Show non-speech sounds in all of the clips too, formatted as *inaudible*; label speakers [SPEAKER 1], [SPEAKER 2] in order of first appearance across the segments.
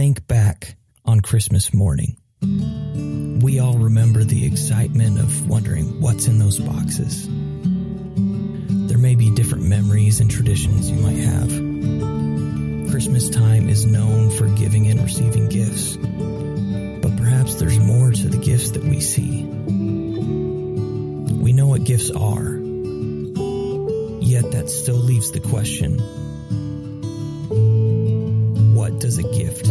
[SPEAKER 1] think back on Christmas morning, we all remember the excitement of wondering what's in those boxes. There may be different memories and traditions you might have. Christmas time is known for giving and receiving gifts, but perhaps there's more to the gifts that we see. We know what gifts are, yet that still leaves the question what does a gift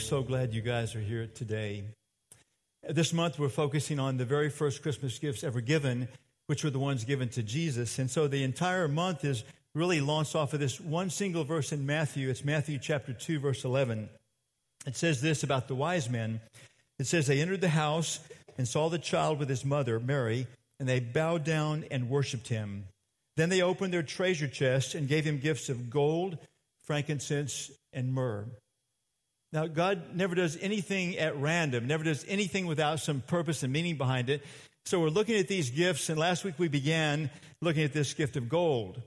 [SPEAKER 2] so glad you guys are here today. This month, we're focusing on the very first Christmas gifts ever given, which were the ones given to Jesus. And so the entire month is really launched off of this one single verse in Matthew. It's Matthew chapter 2, verse 11. It says this about the wise men. It says, They entered the house and saw the child with his mother, Mary, and they bowed down and worshiped him. Then they opened their treasure chest and gave him gifts of gold, frankincense, and myrrh. Now, God never does anything at random, never does anything without some purpose and meaning behind it. So we're looking at these gifts, and last week we began looking at this gift of gold.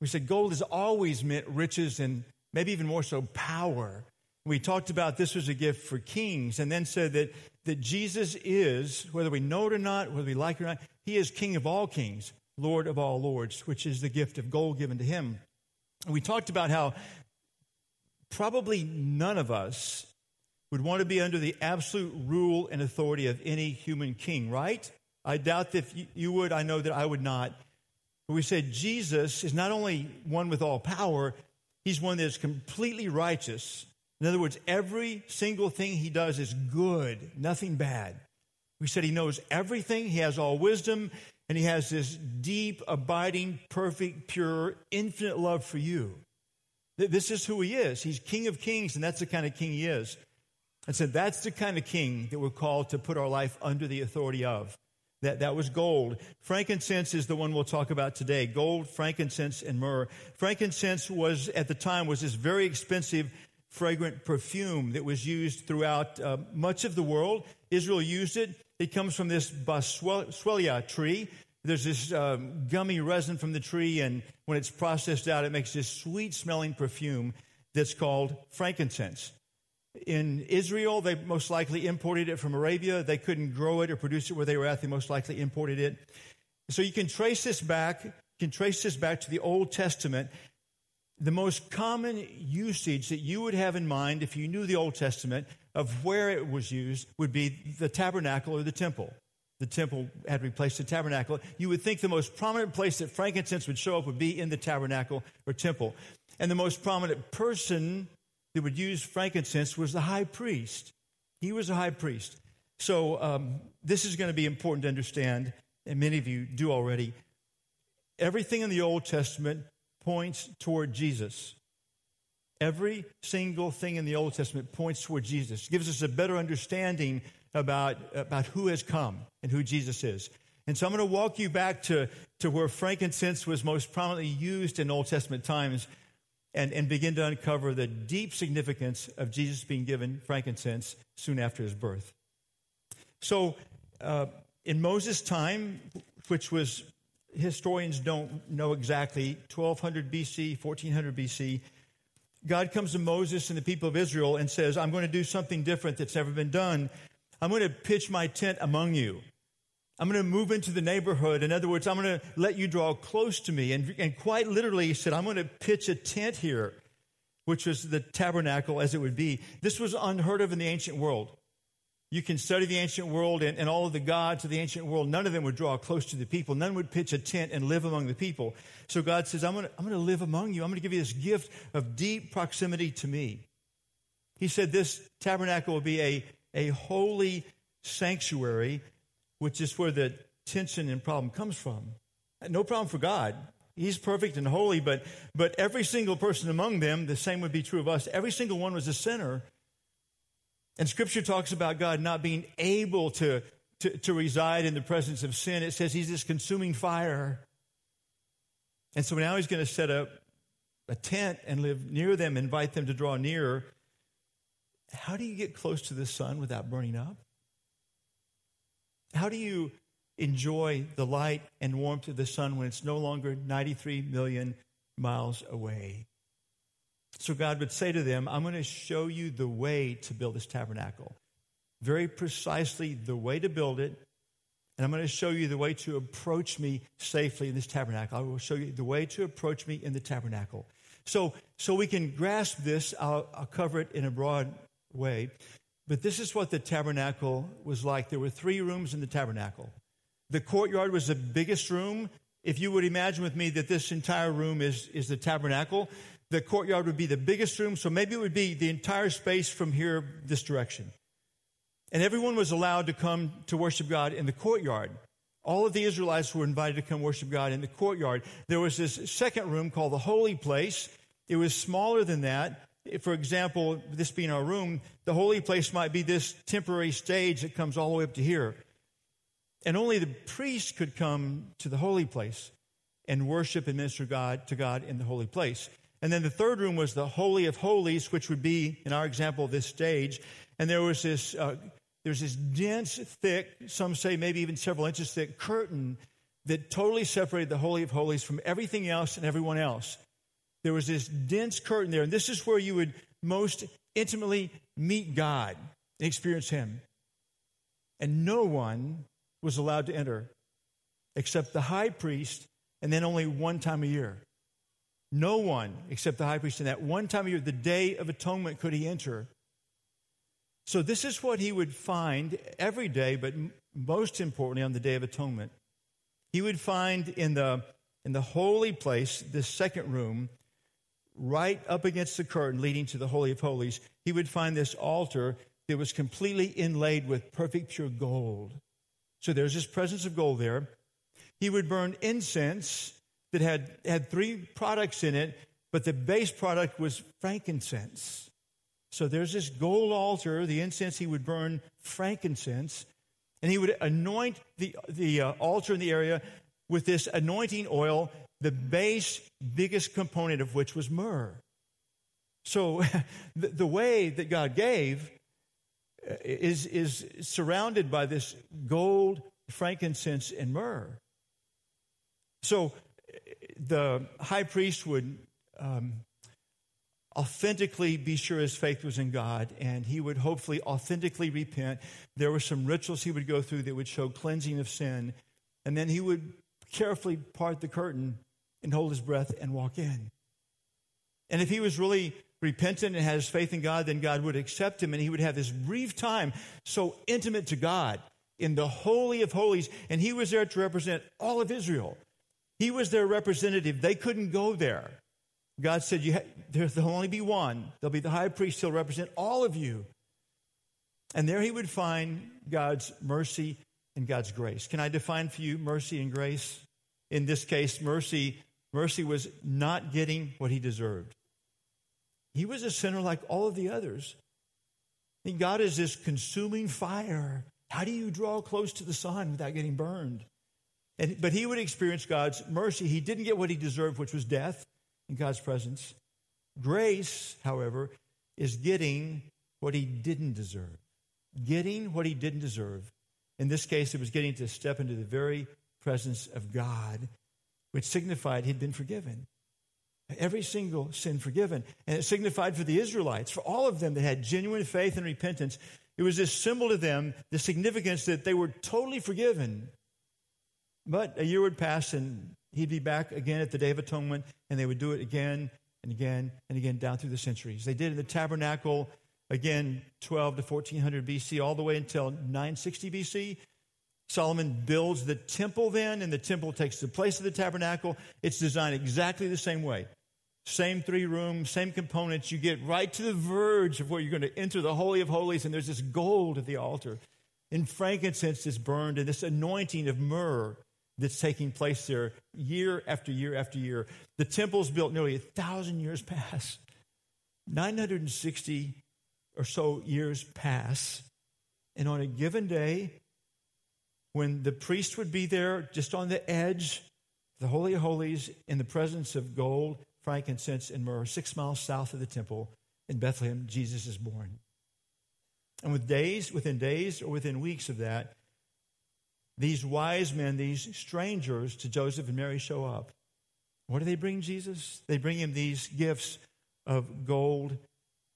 [SPEAKER 2] We said gold has always meant riches and maybe even more so power. We talked about this was a gift for kings, and then said that, that Jesus is, whether we know it or not, whether we like it or not, he is King of all kings, Lord of all lords, which is the gift of gold given to him. And we talked about how probably none of us would want to be under the absolute rule and authority of any human king, right? I doubt that if you would, I know that I would not. But we said Jesus is not only one with all power, he's one that is completely righteous. In other words, every single thing he does is good, nothing bad. We said he knows everything, he has all wisdom, and he has this deep, abiding, perfect, pure, infinite love for you. This is who he is. He's King of Kings, and that's the kind of king he is. And so that's the kind of king that we're called to put our life under the authority of. That, that was gold. Frankincense is the one we'll talk about today. Gold, frankincense, and myrrh. Frankincense was, at the time, was this very expensive, fragrant perfume that was used throughout uh, much of the world. Israel used it. It comes from this boswellia tree. There's this um, gummy resin from the tree, and when it's processed out, it makes this sweet smelling perfume that's called frankincense. In Israel, they most likely imported it from Arabia. They couldn't grow it or produce it where they were at. They most likely imported it. So you can trace this back, you can trace this back to the Old Testament. The most common usage that you would have in mind if you knew the Old Testament of where it was used would be the tabernacle or the temple. The temple had replaced the tabernacle. You would think the most prominent place that frankincense would show up would be in the tabernacle or temple. And the most prominent person that would use frankincense was the high priest. He was a high priest. So um, this is going to be important to understand, and many of you do already. Everything in the Old Testament points toward Jesus. Every single thing in the Old Testament points toward Jesus, gives us a better understanding about, about who has come and who Jesus is. And so I'm going to walk you back to, to where frankincense was most prominently used in Old Testament times and, and begin to uncover the deep significance of Jesus being given frankincense soon after his birth. So, uh, in Moses' time, which was historians don't know exactly 1200 BC, 1400 BC, God comes to Moses and the people of Israel and says, I'm going to do something different that's never been done. I'm going to pitch my tent among you. I'm going to move into the neighborhood. In other words, I'm going to let you draw close to me. And, and quite literally, he said, I'm going to pitch a tent here, which was the tabernacle as it would be. This was unheard of in the ancient world. You can study the ancient world and, and all of the gods of the ancient world. None of them would draw close to the people. None would pitch a tent and live among the people. So God says, I'm going, to, live among you. I'm going to give you this gift of deep proximity to me. He said this tabernacle will be a, a holy sanctuary which is where the tension and problem comes from. No problem for God. He's perfect and holy, but, but every single person among them, the same would be true of us. Every single one was a sinner. And scripture talks about God not being able to, to, to reside in the presence of sin. It says he's this consuming fire. And so now he's going to set up a tent and live near them, invite them to draw near. How do you get close to the sun without burning up? How do you enjoy the light and warmth of the sun when it's no longer 93 million miles away? So God would say to them, I'm going to show you the way to build this tabernacle. Very precisely the way to build it. And I'm going to show you the way to approach me safely in this tabernacle. I will show you the way to approach me in the tabernacle. So, so we can grasp this. I'll, I'll cover it in a broad way. But this is what the tabernacle was like. There were three rooms in the tabernacle. The courtyard was the biggest room. If you would imagine with me that this entire room is, is the tabernacle, the courtyard would be the biggest room. So maybe it would be the entire space from here this direction. And everyone was allowed to come to worship God in the courtyard. All of the Israelites were invited to come worship God in the courtyard. There was this second room called the holy place. It was smaller than that. For example, this being our room, the holy place might be this temporary stage that comes all the way up to here. And only the priest could come to the holy place and worship and minister God to God in the holy place. And then the third room was the Holy of Holies, which would be, in our example, this stage. And there was this, uh, there's this dense, thick, some say maybe even several inches thick curtain that totally separated the Holy of Holies from everything else and everyone else. There was this dense curtain there, and this is where you would most intimately meet God and experience Him. And no one was allowed to enter except the high priest, and then only one time a year. No one except the high priest in that one time a year, the day of atonement, could he enter. So, this is what he would find every day, but most importantly on the day of atonement. He would find in the, in the holy place, this second room, right up against the curtain leading to the Holy of Holies, he would find this altar that was completely inlaid with perfect pure gold. So there's this presence of gold there. He would burn incense that had, had three products in it, but the base product was frankincense. So there's this gold altar, the incense, he would burn frankincense, and he would anoint the, the uh, altar in the area with this anointing oil, the base, biggest component of which was myrrh. So *laughs* the, the way that God gave uh, is, is surrounded by this gold, frankincense, and myrrh. So the high priest would um, authentically be sure his faith was in God, and he would hopefully authentically repent. There were some rituals he would go through that would show cleansing of sin, and then he would carefully part the curtain and hold his breath and walk in. And if he was really repentant and had his faith in God, then God would accept him, and he would have this brief time so intimate to God in the Holy of Holies, and he was there to represent all of Israel. He was their representative. They couldn't go there. God said, ha- There'll only be one. There'll be the high priest. He'll represent all of you. And there he would find God's mercy and God's grace. Can I define for you mercy and grace? In this case, mercy, mercy was not getting what he deserved. He was a sinner like all of the others. And God is this consuming fire. How do you draw close to the sun without getting burned? And, but he would experience God's mercy. He didn't get what he deserved, which was death in God's presence. Grace, however, is getting what he didn't deserve. Getting what he didn't deserve. In this case, it was getting to step into the very presence of God, which signified he'd been forgiven. Every single sin forgiven. And it signified for the Israelites, for all of them that had genuine faith and repentance, it was this symbol to them, the significance that they were totally forgiven but a year would pass and he'd be back again at the Day of Atonement, and they would do it again and again and again down through the centuries. They did it in the tabernacle again 12 to 1400 BC, all the way until 960 BC. Solomon builds the temple then, and the temple takes the place of the tabernacle. It's designed exactly the same way. Same three rooms, same components. You get right to the verge of where you're going to enter the Holy of Holies, and there's this gold at the altar. And frankincense is burned, and this anointing of myrrh that's taking place there year after year after year. The temple's built nearly a thousand years pass. 960 or so years pass. And on a given day, when the priest would be there just on the edge, the Holy of Holies, in the presence of gold, frankincense, and myrrh, six miles south of the temple in Bethlehem, Jesus is born. And with days, within days or within weeks of that, these wise men, these strangers to Joseph and Mary show up. What do they bring Jesus? They bring him these gifts of gold,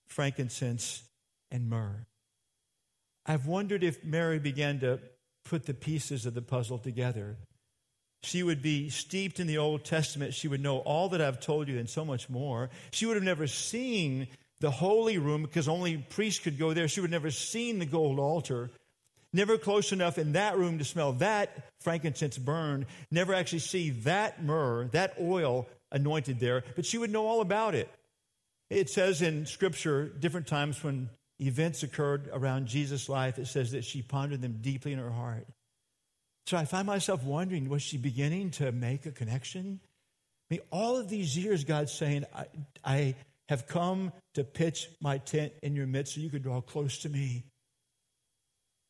[SPEAKER 2] frankincense, and myrrh. I've wondered if Mary began to put the pieces of the puzzle together. She would be steeped in the Old Testament. She would know all that I've told you and so much more. She would have never seen the holy room because only priests could go there. She would have never seen the gold altar never close enough in that room to smell that frankincense burned, never actually see that myrrh, that oil anointed there, but she would know all about it. It says in Scripture, different times when events occurred around Jesus' life, it says that she pondered them deeply in her heart. So I find myself wondering, was she beginning to make a connection? I mean, all of these years, God's saying, I, I have come to pitch my tent in your midst so you could draw close to me.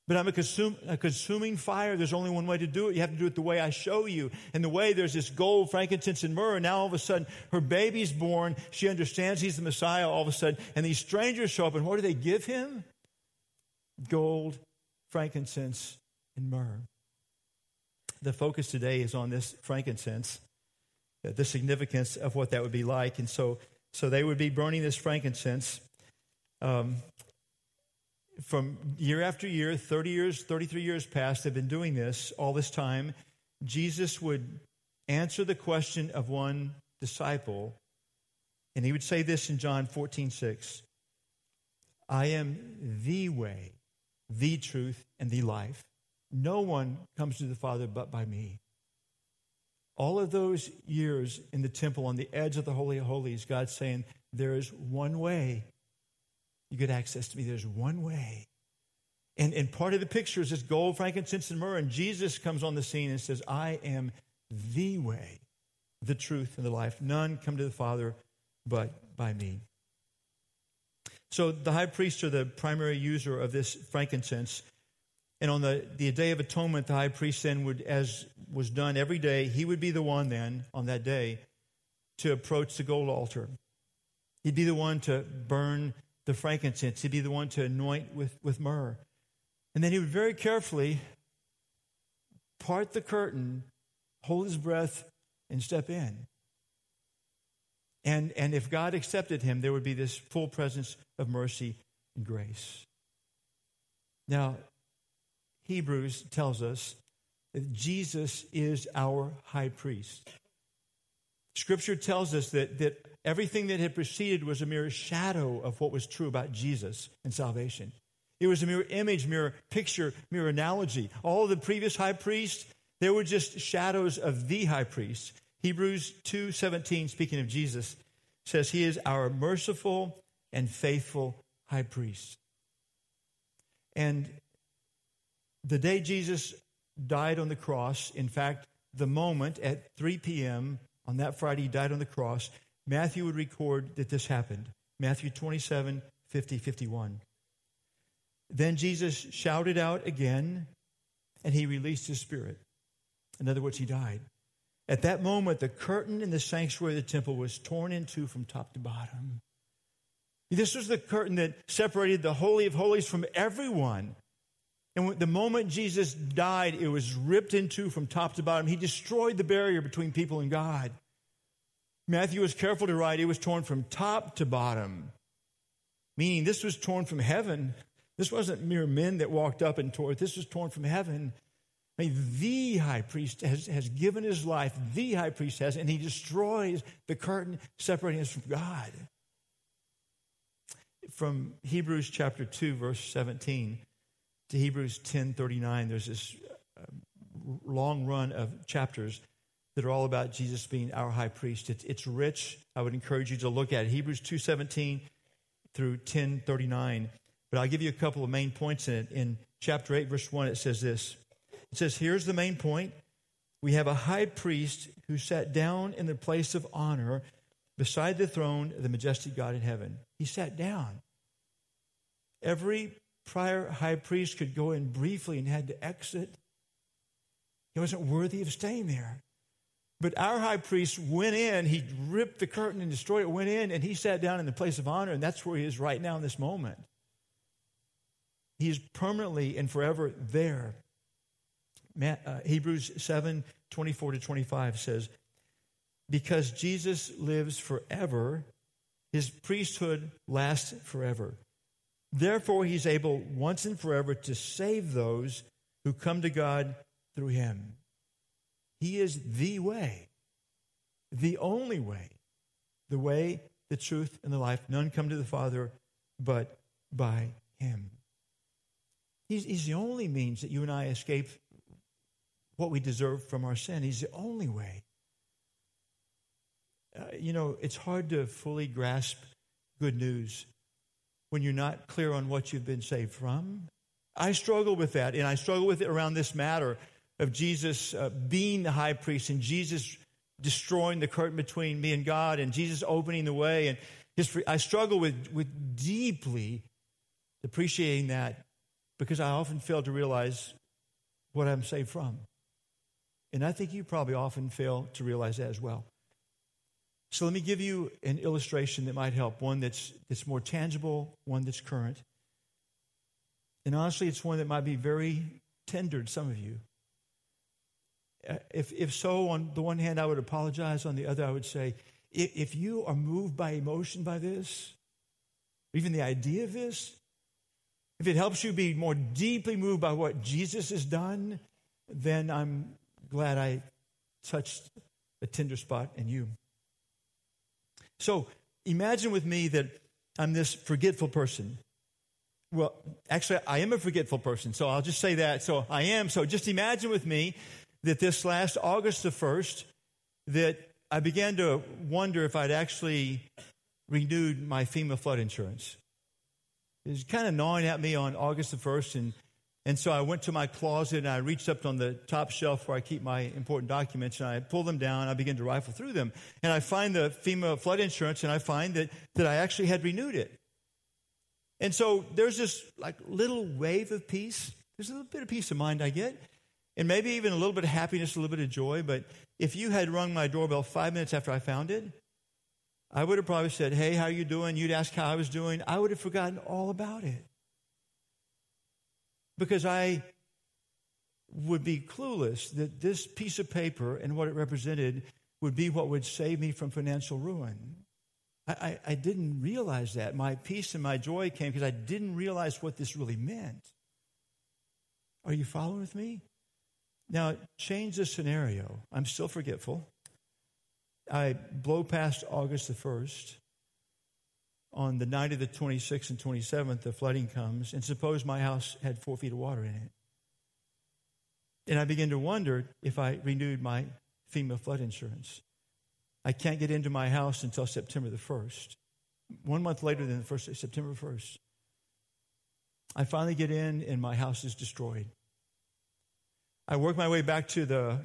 [SPEAKER 2] But I'm a, a, consuming fire. There's only one way to do it. You have to do it the way I show you. And the way there's this gold, frankincense, and myrrh. And now all of a sudden, her baby's born. She understands he's the Messiah all of a sudden. And these strangers show up. And what do they give him? Gold, frankincense, and myrrh. The focus today is on this frankincense, the significance of what that would be like. And so, so they would be burning this frankincense. Um, from year after year, 30 years, 33 years past, they've been doing this all this time. Jesus would answer the question of one disciple, and he would say this in John 14, 6. I am the way, the truth, and the life. No one comes to the Father but by me. All of those years in the temple on the edge of the Holy of Holies, God's saying, There is one way you get access to me. There's one way. And, and part of the picture is this gold, frankincense, and myrrh. And Jesus comes on the scene and says, I am the way, the truth, and the life. None come to the Father but by me. So the high priests are the primary user of this frankincense. And on the, the Day of Atonement, the high priest then would, as was done every day, he would be the one then, on that day, to approach the gold altar. He'd be the one to burn the frankincense. He'd be the one to anoint with, with myrrh. And then he would very carefully part the curtain, hold his breath, and step in. And, and if God accepted him, there would be this full presence of mercy and grace. Now, Hebrews tells us that Jesus is our high priest. Scripture tells us that, that everything that had preceded was a mere shadow of what was true about Jesus and salvation. It was a mere image, mere picture, mere analogy. All the previous high priests, they were just shadows of the high priest. Hebrews 2:17 speaking of Jesus says he is our merciful and faithful high priest. And the day Jesus died on the cross, in fact, the moment at 3 p.m. on that Friday he died on the cross, Matthew would record that this happened. Matthew 27, 50, 51. Then Jesus shouted out again, and he released his spirit. In other words, he died. At that moment, the curtain in the sanctuary of the temple was torn in two from top to bottom. This was the curtain that separated the Holy of Holies from everyone. And the moment Jesus died, it was ripped in two from top to bottom. He destroyed the barrier between people and God. Matthew was careful to write, it was torn from top to bottom, meaning this was torn from heaven. This wasn't mere men that walked up and tore it, this was torn from heaven. I mean, the high priest has, has given his life, the high priest has, and he destroys the curtain separating us from God. From Hebrews chapter 2, verse 17 to Hebrews 10 39, there's this uh, long run of chapters that are all about Jesus being our high priest. It's, it's rich. I would encourage you to look at it. Hebrews 2.17 through 1039. But I'll give you a couple of main points in it. In chapter 8, verse 1, it says this. It says, here's the main point. We have a high priest who sat down in the place of honor beside the throne of the majestic God in heaven. He sat down. Every prior high priest could go in briefly and had to exit. He wasn't worthy of staying there. But our high priest went in, he ripped the curtain and destroyed it, went in, and he sat down in the place of honor, and that's where he is right now in this moment. He is permanently and forever there. Uh, Hebrews 7 24 to 25 says, Because Jesus lives forever, his priesthood lasts forever. Therefore, he's able once and forever to save those who come to God through him. He is the way, the only way, the way, the truth, and the life. None come to the Father but by him. He's, he's the only means that you and I escape what we deserve from our sin. He's the only way. Uh, you know, it's hard to fully grasp good news when you're not clear on what you've been saved from. I struggle with that, and I struggle with it around this matter of Jesus uh, being the high priest and Jesus destroying the curtain between me and God and Jesus opening the way. And I struggle with, with deeply appreciating that because I often fail to realize what I'm saved from. And I think you probably often fail to realize that as well. So let me give you an illustration that might help, one that's, that's more tangible, one that's current. And honestly, it's one that might be very tender to some of you. Uh, if, if so, on the one hand, I would apologize. On the other, I would say, if, if you are moved by emotion by this, even the idea of this, if it helps you be more deeply moved by what Jesus has done, then I'm glad I touched a tender spot in you. So imagine with me that I'm this forgetful person. Well, actually, I am a forgetful person, so I'll just say that. So I am. So just imagine with me that this last August the 1st, that I began to wonder if I'd actually renewed my FEMA flood insurance. It was kind of gnawing at me on August the 1st, and and so I went to my closet and I reached up on the top shelf where I keep my important documents and I pull them down. I begin to rifle through them. And I find the FEMA flood insurance and I find that, that I actually had renewed it. And so there's this like little wave of peace. There's a little bit of peace of mind I get. And maybe even a little bit of happiness, a little bit of joy. But if you had rung my doorbell five minutes after I found it, I would have probably said, Hey, how you doing? You'd ask how I was doing. I would have forgotten all about it because I would be clueless that this piece of paper and what it represented would be what would save me from financial ruin. I, I, I didn't realize that. My peace and my joy came because I didn't realize what this really meant. Are you following with me? Now, change the scenario. I'm still forgetful. I blow past August the 1st on the night of the 26th and 27th, the flooding comes, and suppose my house had four feet of water in it. And I begin to wonder if I renewed my FEMA flood insurance. I can't get into my house until September the 1st. One month later than the first September 1st. I finally get in and my house is destroyed. I work my way back to the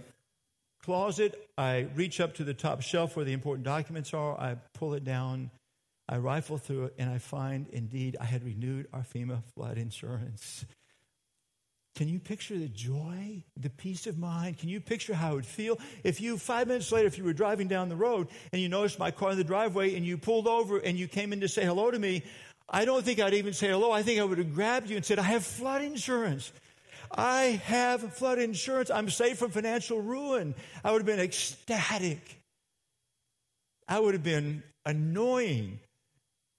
[SPEAKER 2] closet. I reach up to the top shelf where the important documents are. I pull it down. I rifle through it and I find indeed I had renewed our FEMA flood insurance. Can you picture the joy, the peace of mind? Can you picture how it would feel if you, five minutes later, if you were driving down the road and you noticed my car in the driveway and you pulled over and you came in to say hello to me? I don't think I'd even say hello. I think I would have grabbed you and said, I have flood insurance. I have flood insurance. I'm safe from financial ruin. I would have been ecstatic. I would have been annoying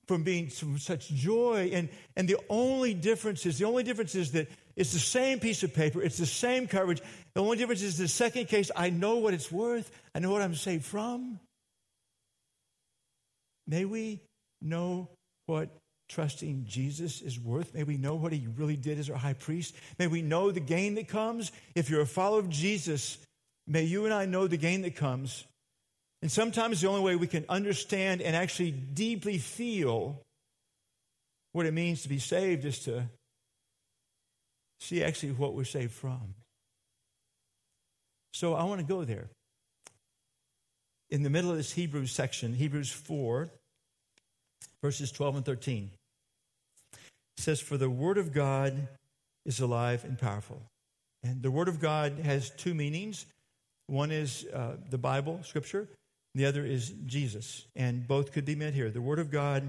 [SPEAKER 2] from being from such joy. And, and the only difference is, the only difference is that it's the same piece of paper, it's the same coverage. The only difference is the second case, I know what it's worth, I know what I'm saved from. May we know what trusting Jesus is worth. May we know what he really did as our high priest. May we know the gain that comes. If you're a follower of Jesus, may you and I know the gain that comes and sometimes the only way we can understand and actually deeply feel what it means to be saved is to see actually what we're saved from. So I want to go there. In the middle of this Hebrews section, Hebrews 4, verses 12 and 13, says, For the word of God is alive and powerful. And the word of God has two meanings. One is uh, the Bible, Scripture, the other is Jesus. And both could be met here. The Word of God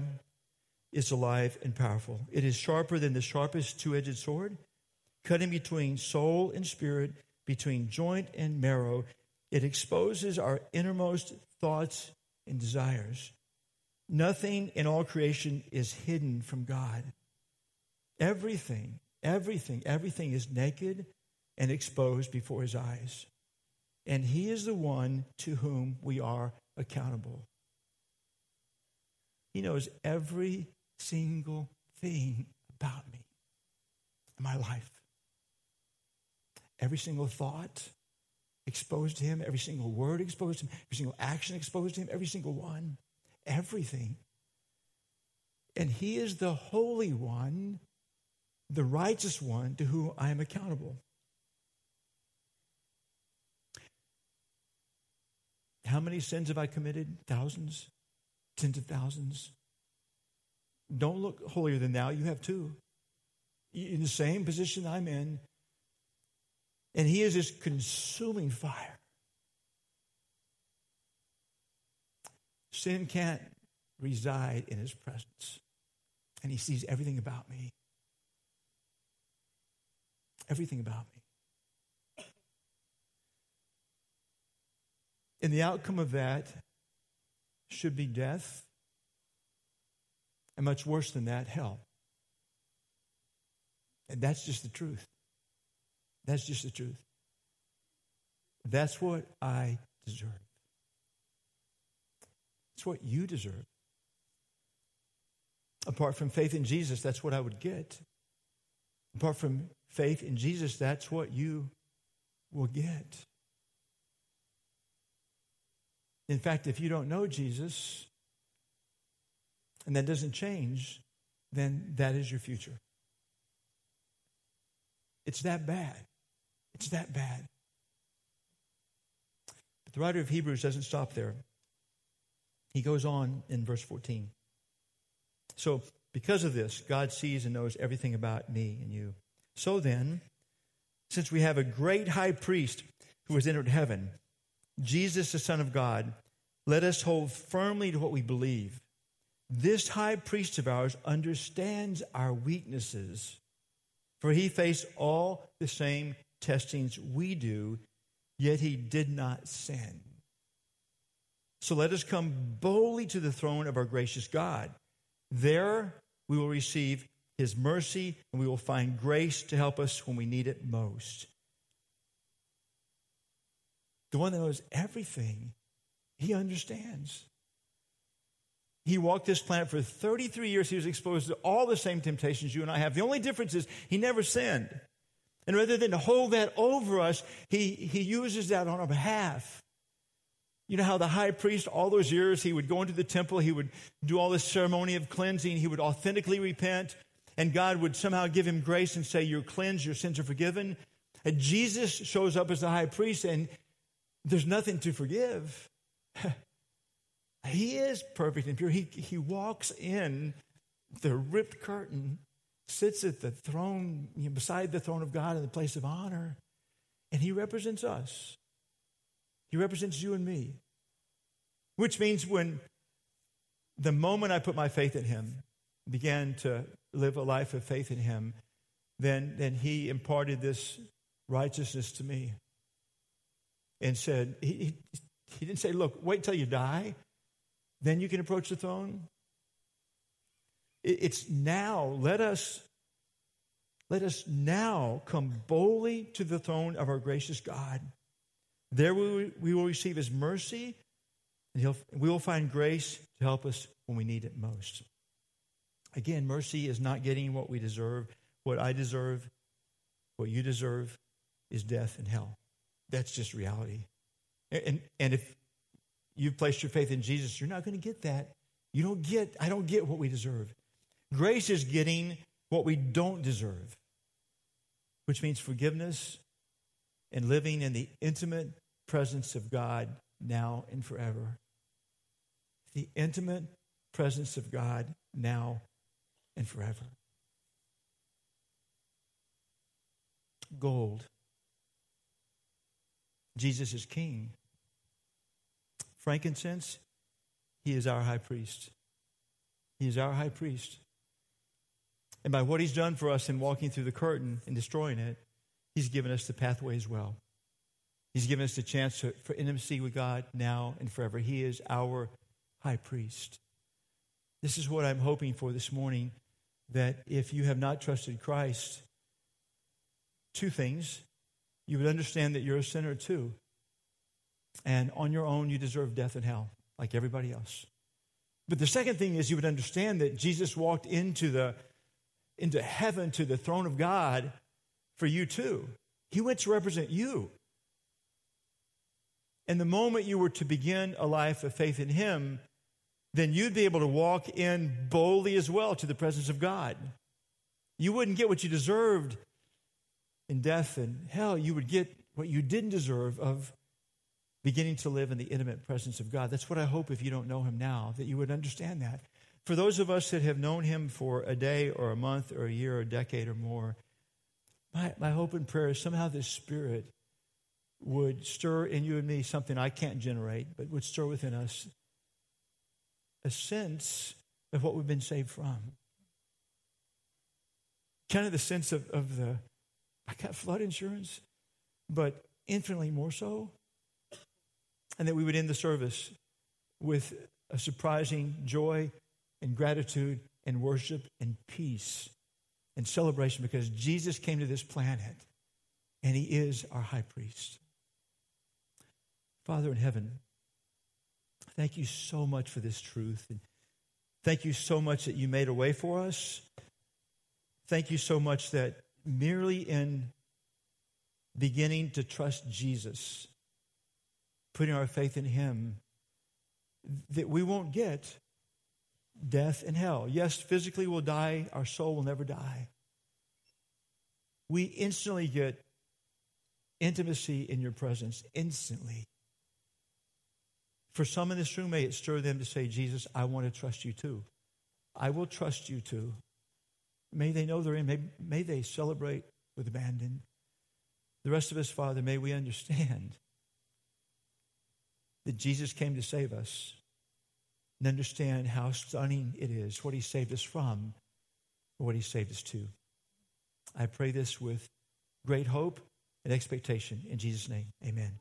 [SPEAKER 2] is alive and powerful. It is sharper than the sharpest two edged sword, cutting between soul and spirit, between joint and marrow. It exposes our innermost thoughts and desires. Nothing in all creation is hidden from God. Everything, everything, everything is naked and exposed before his eyes. And he is the one to whom we are accountable. He knows every single thing about me my life. Every single thought exposed to him, every single word exposed to him, every single action exposed to him, every single one, everything. And he is the Holy One, the righteous one to whom I am accountable. How many sins have I committed? Thousands, tens of thousands. Don't look holier than thou. You have too. In the same position I'm in. And he is this consuming fire. Sin can't reside in his presence. And he sees everything about me. Everything about me. And the outcome of that should be death, and much worse than that, hell. And that's just the truth. That's just the truth. That's what I deserve. It's what you deserve. Apart from faith in Jesus, that's what I would get. Apart from faith in Jesus, that's what you will get. In fact, if you don't know Jesus and that doesn't change, then that is your future. It's that bad. It's that bad. But the writer of Hebrews doesn't stop there. He goes on in verse 14. So, because of this, God sees and knows everything about me and you. So then, since we have a great high priest who has entered heaven, Jesus, the Son of God, let us hold firmly to what we believe. This high priest of ours understands our weaknesses, for he faced all the same testings we do, yet he did not sin. So let us come boldly to the throne of our gracious God. There we will receive his mercy and we will find grace to help us when we need it most. The one that knows everything, he understands. He walked this planet for 33 years. He was exposed to all the same temptations you and I have. The only difference is he never sinned. And rather than to hold that over us, he, he uses that on our behalf. You know how the high priest, all those years, he would go into the temple, he would do all this ceremony of cleansing, he would authentically repent, and God would somehow give him grace and say, You're cleansed, your sins are forgiven. And Jesus shows up as the high priest, and there's nothing to forgive. *laughs* he is perfect and pure. He, he walks in the ripped curtain sits at the throne, you know, beside the throne of God in the place of honor, and he represents us. He represents you and me. Which means when the moment I put my faith in him, began to live a life of faith in him, then, then he imparted this righteousness to me and said, he, he, didn't say, Look, wait till you die, then you can approach the throne. It's now. Let us, let us now come boldly to the throne of our gracious God. There we, we will receive his mercy, and we will find grace to help us when we need it most. Again, mercy is not getting what we deserve. What I deserve, what you deserve, is death and hell. That's just reality. And, and if you've placed your faith in Jesus, you're not going to get that. You don't get, I don't get what we deserve. Grace is getting what we don't deserve, which means forgiveness and living in the intimate presence of God now and forever. The intimate presence of God now and forever. Gold. Jesus is king. Frankincense, he is our high priest. He is our high priest. And by what he's done for us in walking through the curtain and destroying it, he's given us the pathway as well. He's given us the chance to, for intimacy with God now and forever. He is our high priest. This is what I'm hoping for this morning that if you have not trusted Christ, two things. You would understand that you're a sinner too. And on your own, you deserve death and hell, like everybody else. But the second thing is you would understand that Jesus walked into the into heaven to the throne of God for you too. He went to represent you. And the moment you were to begin a life of faith in Him, then you'd be able to walk in boldly as well to the presence of God. You wouldn't get what you deserved in death and hell. You would get what you didn't deserve of beginning to live in the intimate presence of God. That's what I hope if you don't know Him now, that you would understand that. For those of us that have known Him for a day or a month or a year or a decade or more, my, my hope and prayer is somehow this Spirit would stir in you and me something I can't generate, but would stir within us a sense of what we've been saved from. Kind of the sense of, of the, I got flood insurance, but infinitely more so. And that we would end the service with a surprising joy and gratitude and worship and peace and celebration because Jesus came to this planet and he is our high priest. Father in heaven, Thank you so much for this truth. And thank you so much that you made a way for us. Thank you so much that merely in beginning to trust Jesus, putting our faith in Him, that we won't get death and hell. Yes, physically we'll die, our soul will never die. We instantly get intimacy in your presence, instantly. For some in this room, may it stir them to say, Jesus, I want to trust you too. I will trust you too. May they know they're in. May, may they celebrate with abandon. The rest of us, Father, may we understand *laughs* that Jesus came to save us and understand how stunning it is what he saved us from or what he saved us to. I pray this with great hope and expectation. In Jesus' name, amen.